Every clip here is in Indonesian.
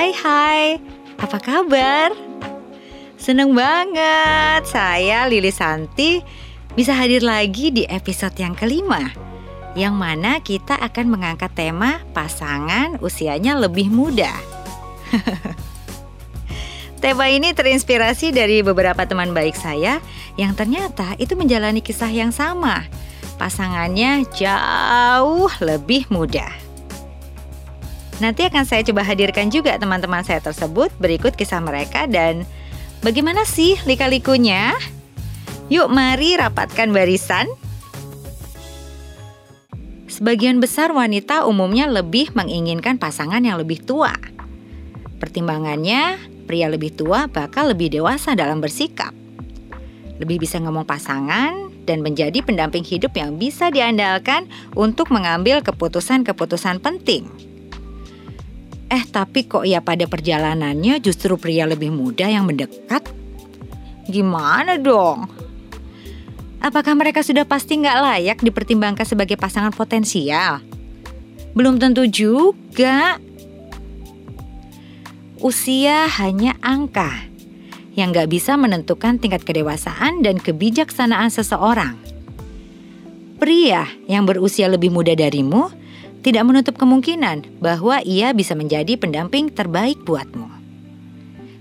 Hai hai, apa kabar? Seneng banget saya Lili Santi bisa hadir lagi di episode yang kelima Yang mana kita akan mengangkat tema pasangan usianya lebih muda Tema ini terinspirasi dari beberapa teman baik saya yang ternyata itu menjalani kisah yang sama. Pasangannya jauh lebih muda. Nanti akan saya coba hadirkan juga teman-teman saya tersebut berikut kisah mereka dan bagaimana sih lika-likunya? Yuk mari rapatkan barisan. Sebagian besar wanita umumnya lebih menginginkan pasangan yang lebih tua. Pertimbangannya, pria lebih tua bakal lebih dewasa dalam bersikap. Lebih bisa ngomong pasangan dan menjadi pendamping hidup yang bisa diandalkan untuk mengambil keputusan-keputusan penting. Eh tapi kok ya pada perjalanannya justru pria lebih muda yang mendekat? Gimana dong? Apakah mereka sudah pasti nggak layak dipertimbangkan sebagai pasangan potensial? Belum tentu juga. Usia hanya angka yang nggak bisa menentukan tingkat kedewasaan dan kebijaksanaan seseorang. Pria yang berusia lebih muda darimu tidak menutup kemungkinan bahwa ia bisa menjadi pendamping terbaik buatmu.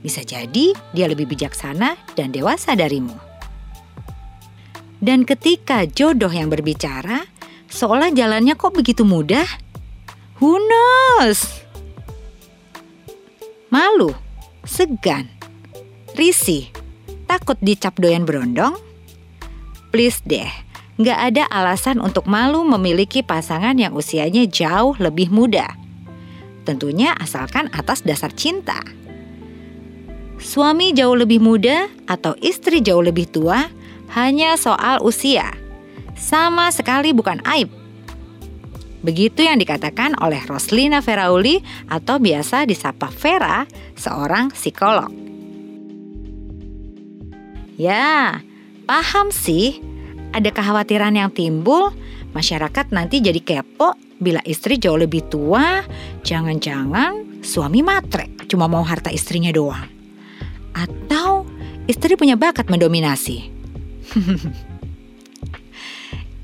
Bisa jadi dia lebih bijaksana dan dewasa darimu. Dan ketika jodoh yang berbicara, seolah jalannya kok begitu mudah? Who knows? Malu, segan, risih, takut dicap doyan berondong? Please deh, Nggak ada alasan untuk malu memiliki pasangan yang usianya jauh lebih muda. Tentunya asalkan atas dasar cinta. Suami jauh lebih muda atau istri jauh lebih tua hanya soal usia. Sama sekali bukan aib. Begitu yang dikatakan oleh Roslina Ferauli atau biasa disapa Vera, seorang psikolog. Ya, paham sih ada kekhawatiran yang timbul, masyarakat nanti jadi kepo bila istri jauh lebih tua, jangan-jangan suami matre cuma mau harta istrinya doang. Atau istri punya bakat mendominasi.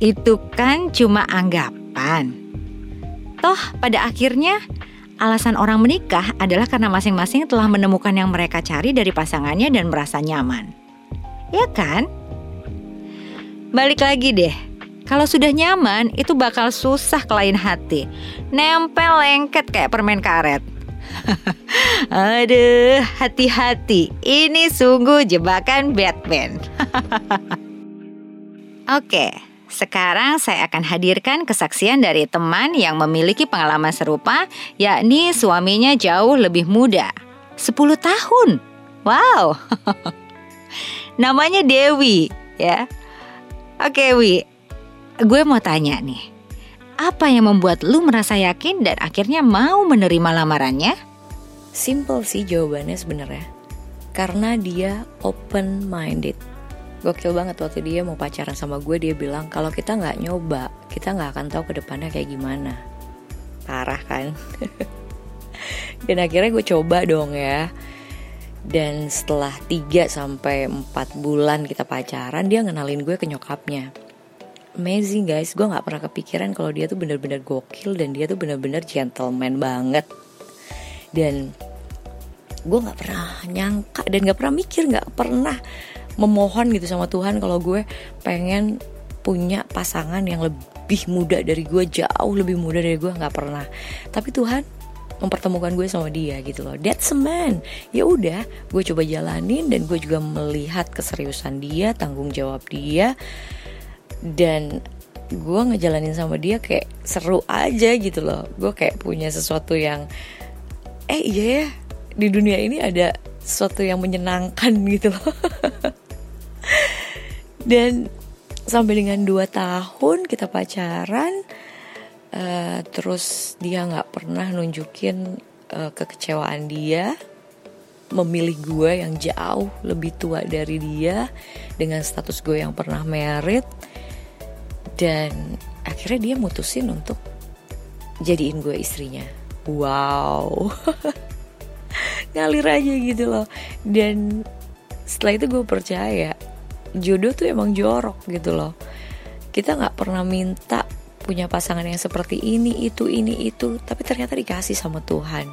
Itu kan cuma anggapan. Toh pada akhirnya alasan orang menikah adalah karena masing-masing telah menemukan yang mereka cari dari pasangannya dan merasa nyaman. Ya kan? Balik lagi deh, kalau sudah nyaman itu bakal susah ke lain hati. Nempel lengket kayak permen karet. Aduh, hati-hati. Ini sungguh jebakan Batman. Oke, sekarang saya akan hadirkan kesaksian dari teman yang memiliki pengalaman serupa, yakni suaminya jauh lebih muda. 10 tahun. Wow. Namanya Dewi, ya. Oke Wi, gue mau tanya nih. Apa yang membuat lu merasa yakin dan akhirnya mau menerima lamarannya? Simple sih jawabannya sebenarnya. Karena dia open minded. Gokil banget waktu dia mau pacaran sama gue dia bilang kalau kita nggak nyoba kita nggak akan tahu ke depannya kayak gimana. Parah kan? dan akhirnya gue coba dong ya dan setelah 3 sampai 4 bulan kita pacaran dia ngenalin gue ke nyokapnya. Amazing guys. Gue nggak pernah kepikiran kalau dia tuh bener-bener gokil dan dia tuh bener-bener gentleman banget. Dan gue nggak pernah nyangka dan nggak pernah mikir nggak pernah memohon gitu sama Tuhan kalau gue pengen punya pasangan yang lebih muda dari gue jauh lebih muda dari gue nggak pernah. Tapi Tuhan mempertemukan gue sama dia gitu loh. That's a man. Ya udah gue coba jalanin dan gue juga melihat keseriusan dia tanggung jawab dia. Dan gue ngejalanin sama dia kayak seru aja gitu loh. Gue kayak punya sesuatu yang eh iya ya di dunia ini ada sesuatu yang menyenangkan gitu loh. Dan sampai dengan dua tahun kita pacaran uh, terus dia nggak pernah nunjukin uh, kekecewaan dia. Memilih gue yang jauh lebih tua dari dia dengan status gue yang pernah merit. Dan akhirnya dia mutusin untuk jadiin gue istrinya. Wow. Ngalir aja gitu loh. Dan setelah itu gue percaya jodoh tuh emang jorok gitu loh. Kita nggak pernah minta punya pasangan yang seperti ini itu ini itu tapi ternyata dikasih sama Tuhan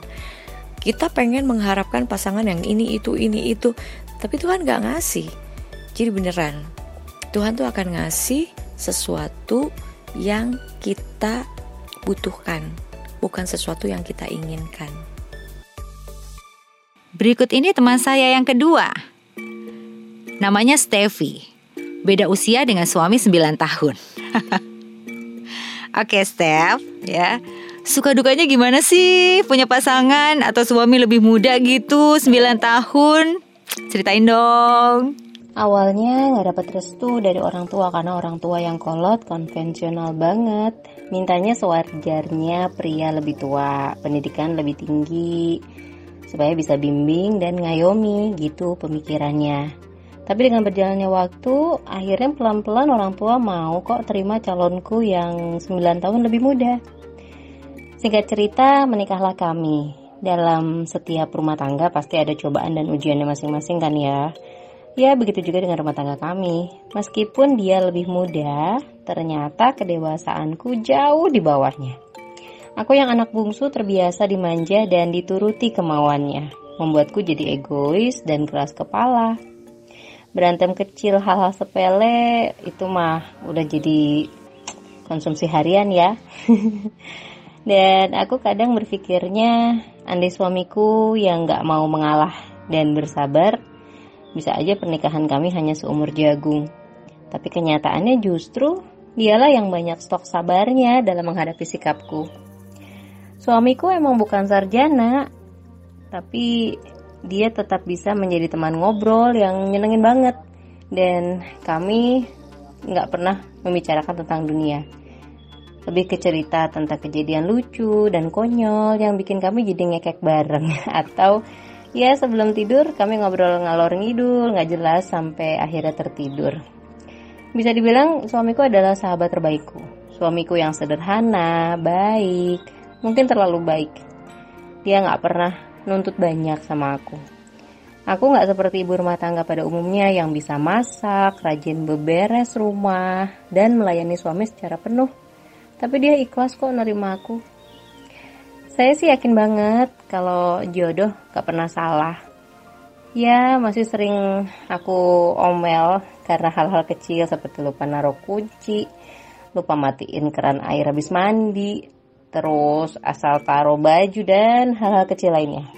kita pengen mengharapkan pasangan yang ini itu ini itu tapi Tuhan nggak ngasih jadi beneran Tuhan tuh akan ngasih sesuatu yang kita butuhkan bukan sesuatu yang kita inginkan Berikut ini teman saya yang kedua. Namanya Steffi. Beda usia dengan suami 9 tahun. Oke, Steph, ya. Suka dukanya gimana sih punya pasangan atau suami lebih muda gitu 9 tahun? Ceritain dong. Awalnya nggak dapat restu dari orang tua karena orang tua yang kolot konvensional banget. Mintanya sewajarnya pria lebih tua, pendidikan lebih tinggi, supaya bisa bimbing dan ngayomi gitu pemikirannya. Tapi dengan berjalannya waktu, akhirnya pelan-pelan orang tua mau kok terima calonku yang 9 tahun lebih muda. Singkat cerita, menikahlah kami. Dalam setiap rumah tangga pasti ada cobaan dan ujiannya masing-masing kan ya. Ya, begitu juga dengan rumah tangga kami. Meskipun dia lebih muda, ternyata kedewasaanku jauh di bawahnya. Aku yang anak bungsu terbiasa dimanja dan dituruti kemauannya, membuatku jadi egois dan keras kepala. Berantem kecil hal-hal sepele itu mah udah jadi konsumsi harian ya. dan aku kadang berpikirnya andai suamiku yang gak mau mengalah dan bersabar, bisa aja pernikahan kami hanya seumur jagung. Tapi kenyataannya justru dialah yang banyak stok sabarnya dalam menghadapi sikapku. Suamiku emang bukan sarjana, tapi dia tetap bisa menjadi teman ngobrol yang nyenengin banget. Dan kami nggak pernah membicarakan tentang dunia. Lebih ke cerita tentang kejadian lucu dan konyol yang bikin kami jadi ngekek bareng. Atau ya sebelum tidur kami ngobrol ngalor ngidul nggak jelas sampai akhirnya tertidur. Bisa dibilang suamiku adalah sahabat terbaikku. Suamiku yang sederhana, baik, mungkin terlalu baik. Dia nggak pernah nuntut banyak sama aku. Aku nggak seperti ibu rumah tangga pada umumnya yang bisa masak, rajin beberes rumah, dan melayani suami secara penuh. Tapi dia ikhlas kok nerima aku. Saya sih yakin banget kalau jodoh gak pernah salah. Ya, masih sering aku omel karena hal-hal kecil seperti lupa naruh kunci, lupa matiin keran air habis mandi, terus asal taruh baju dan hal-hal kecil lainnya.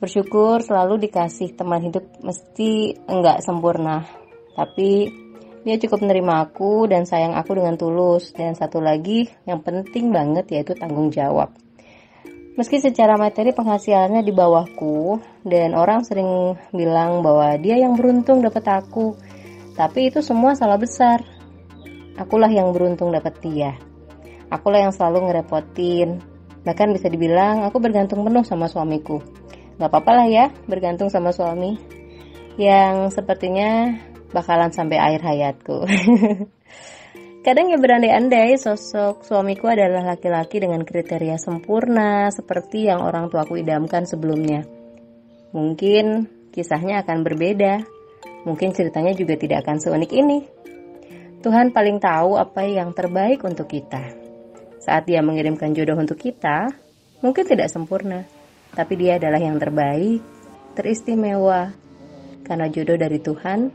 Bersyukur selalu dikasih teman hidup mesti enggak sempurna, tapi dia cukup menerima aku dan sayang aku dengan tulus. Dan satu lagi yang penting banget yaitu tanggung jawab. Meski secara materi penghasilannya di bawahku dan orang sering bilang bahwa dia yang beruntung dapat aku, tapi itu semua salah besar. Akulah yang beruntung dapat dia. Akulah yang selalu ngerepotin. Bahkan bisa dibilang aku bergantung penuh sama suamiku. Gak apa-apa lah ya bergantung sama suami. Yang sepertinya bakalan sampai akhir hayatku. Kadang ya berandai-andai sosok suamiku adalah laki-laki dengan kriteria sempurna seperti yang orang tuaku idamkan sebelumnya. Mungkin kisahnya akan berbeda. Mungkin ceritanya juga tidak akan seunik ini. Tuhan paling tahu apa yang terbaik untuk kita. Saat dia mengirimkan jodoh untuk kita, mungkin tidak sempurna, tapi dia adalah yang terbaik, teristimewa, karena jodoh dari Tuhan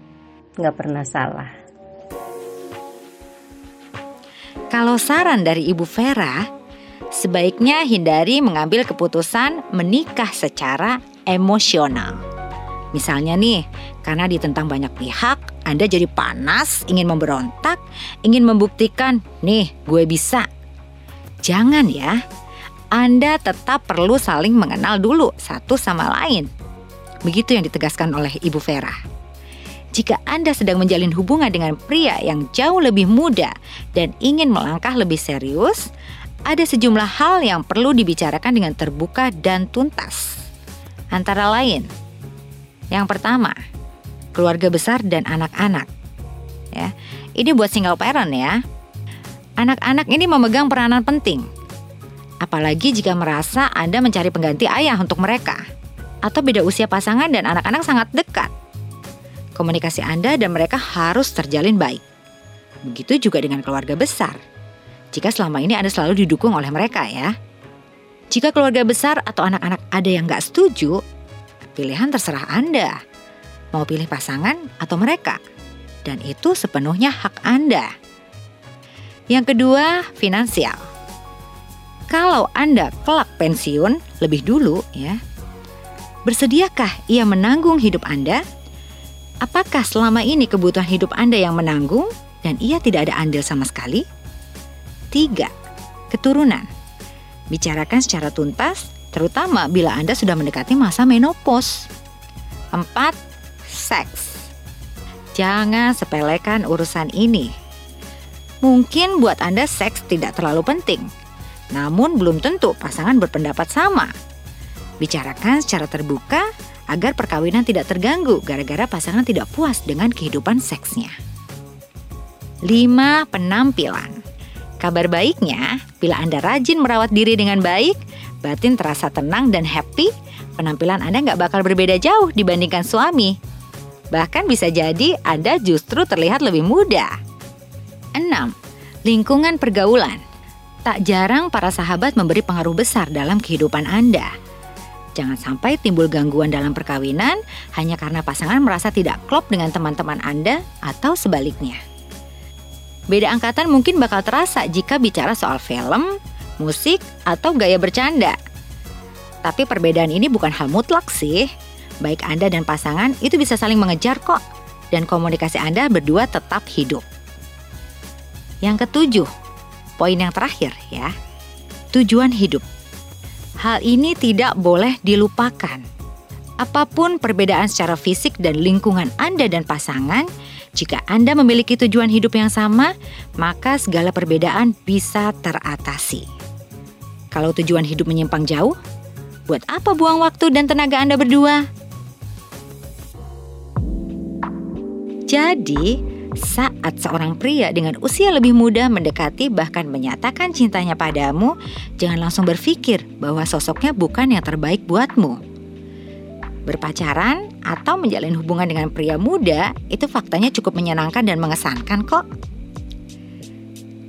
nggak pernah salah. Kalau saran dari Ibu Vera, sebaiknya hindari mengambil keputusan menikah secara emosional. Misalnya nih, karena ditentang banyak pihak, Anda jadi panas, ingin memberontak, ingin membuktikan, nih gue bisa, Jangan ya, Anda tetap perlu saling mengenal dulu satu sama lain. Begitu yang ditegaskan oleh Ibu Vera. Jika Anda sedang menjalin hubungan dengan pria yang jauh lebih muda dan ingin melangkah lebih serius, ada sejumlah hal yang perlu dibicarakan dengan terbuka dan tuntas. Antara lain, yang pertama, keluarga besar dan anak-anak. Ya, ini buat single parent ya Anak-anak ini memegang peranan penting, apalagi jika merasa Anda mencari pengganti ayah untuk mereka. atau beda usia pasangan dan anak-anak sangat dekat. Komunikasi Anda dan mereka harus terjalin baik. Begitu juga dengan keluarga besar. Jika selama ini Anda selalu didukung oleh mereka ya. Jika keluarga besar atau anak-anak ada yang nggak setuju, pilihan terserah Anda. Mau pilih pasangan atau mereka. Dan itu sepenuhnya hak Anda. Yang kedua, finansial. Kalau Anda kelak pensiun lebih dulu ya, bersediakah ia menanggung hidup Anda? Apakah selama ini kebutuhan hidup Anda yang menanggung dan ia tidak ada andil sama sekali? Tiga, keturunan. Bicarakan secara tuntas, terutama bila Anda sudah mendekati masa menopause. Empat, seks. Jangan sepelekan urusan ini. Mungkin buat Anda seks tidak terlalu penting, namun belum tentu pasangan berpendapat sama. Bicarakan secara terbuka agar perkawinan tidak terganggu gara-gara pasangan tidak puas dengan kehidupan seksnya. 5. Penampilan Kabar baiknya, bila Anda rajin merawat diri dengan baik, batin terasa tenang dan happy, penampilan Anda nggak bakal berbeda jauh dibandingkan suami. Bahkan bisa jadi Anda justru terlihat lebih muda. 6. Lingkungan pergaulan Tak jarang para sahabat memberi pengaruh besar dalam kehidupan Anda. Jangan sampai timbul gangguan dalam perkawinan hanya karena pasangan merasa tidak klop dengan teman-teman Anda atau sebaliknya. Beda angkatan mungkin bakal terasa jika bicara soal film, musik, atau gaya bercanda. Tapi perbedaan ini bukan hal mutlak sih. Baik Anda dan pasangan itu bisa saling mengejar kok. Dan komunikasi Anda berdua tetap hidup. Yang ketujuh, poin yang terakhir ya. Tujuan hidup. Hal ini tidak boleh dilupakan. Apa pun perbedaan secara fisik dan lingkungan Anda dan pasangan, jika Anda memiliki tujuan hidup yang sama, maka segala perbedaan bisa teratasi. Kalau tujuan hidup menyimpang jauh, buat apa buang waktu dan tenaga Anda berdua? Jadi, saat seorang pria dengan usia lebih muda mendekati bahkan menyatakan cintanya padamu, jangan langsung berpikir bahwa sosoknya bukan yang terbaik buatmu. Berpacaran atau menjalin hubungan dengan pria muda itu faktanya cukup menyenangkan dan mengesankan kok.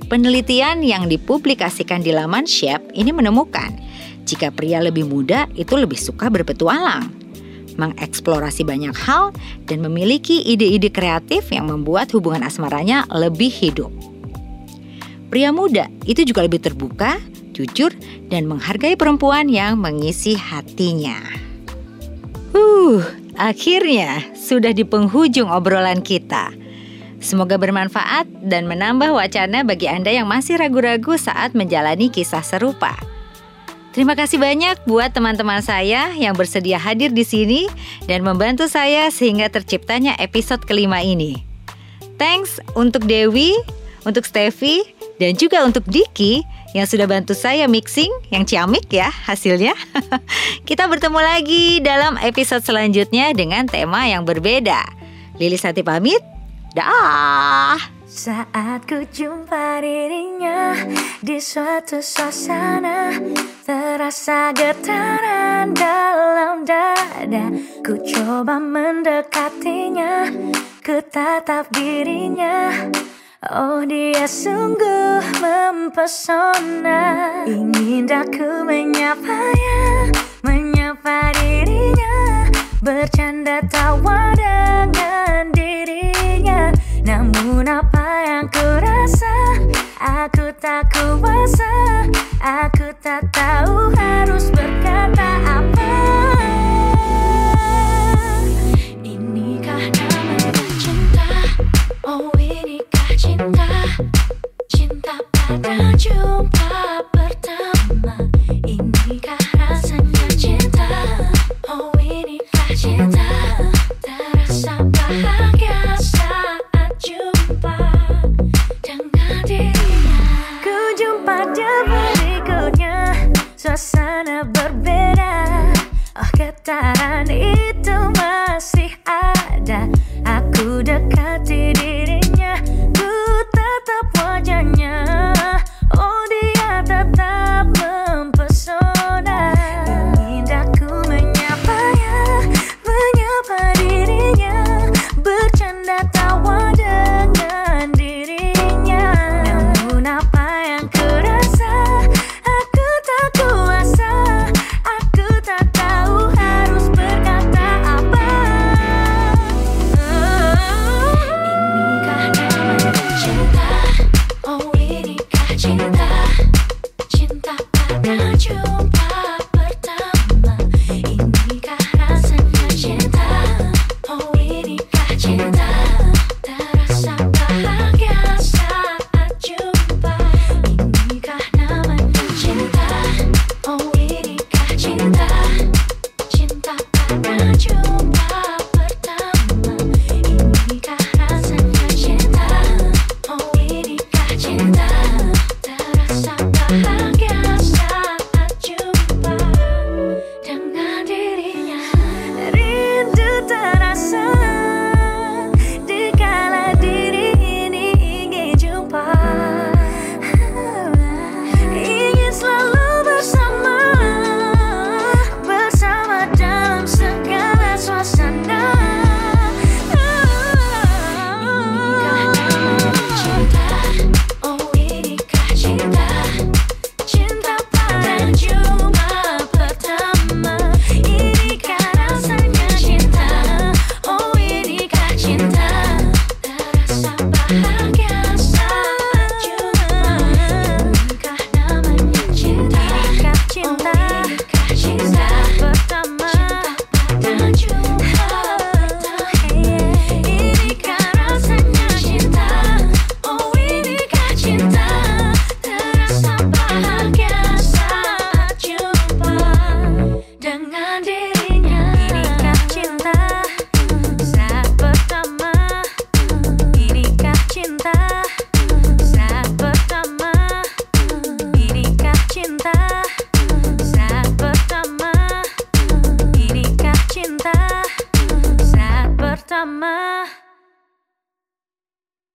Penelitian yang dipublikasikan di laman Shape ini menemukan jika pria lebih muda itu lebih suka berpetualang mengeksplorasi banyak hal, dan memiliki ide-ide kreatif yang membuat hubungan asmaranya lebih hidup. Pria muda itu juga lebih terbuka, jujur, dan menghargai perempuan yang mengisi hatinya. Huh, akhirnya sudah di penghujung obrolan kita. Semoga bermanfaat dan menambah wacana bagi Anda yang masih ragu-ragu saat menjalani kisah serupa. Terima kasih banyak buat teman-teman saya yang bersedia hadir di sini dan membantu saya sehingga terciptanya episode kelima ini. Thanks untuk Dewi, untuk Steffi, dan juga untuk Diki yang sudah bantu saya mixing yang ciamik ya hasilnya. Kita bertemu lagi dalam episode selanjutnya dengan tema yang berbeda. Lili Sati pamit. Dah. Saat ku jumpa dirinya di suatu suasana Terasa getaran dalam dada. Ku coba mendekatinya Ku tatap dirinya. Oh dia sungguh mempesona. Ingin aku menyapanya Menyapa dirinya. Bercanda tawa dengan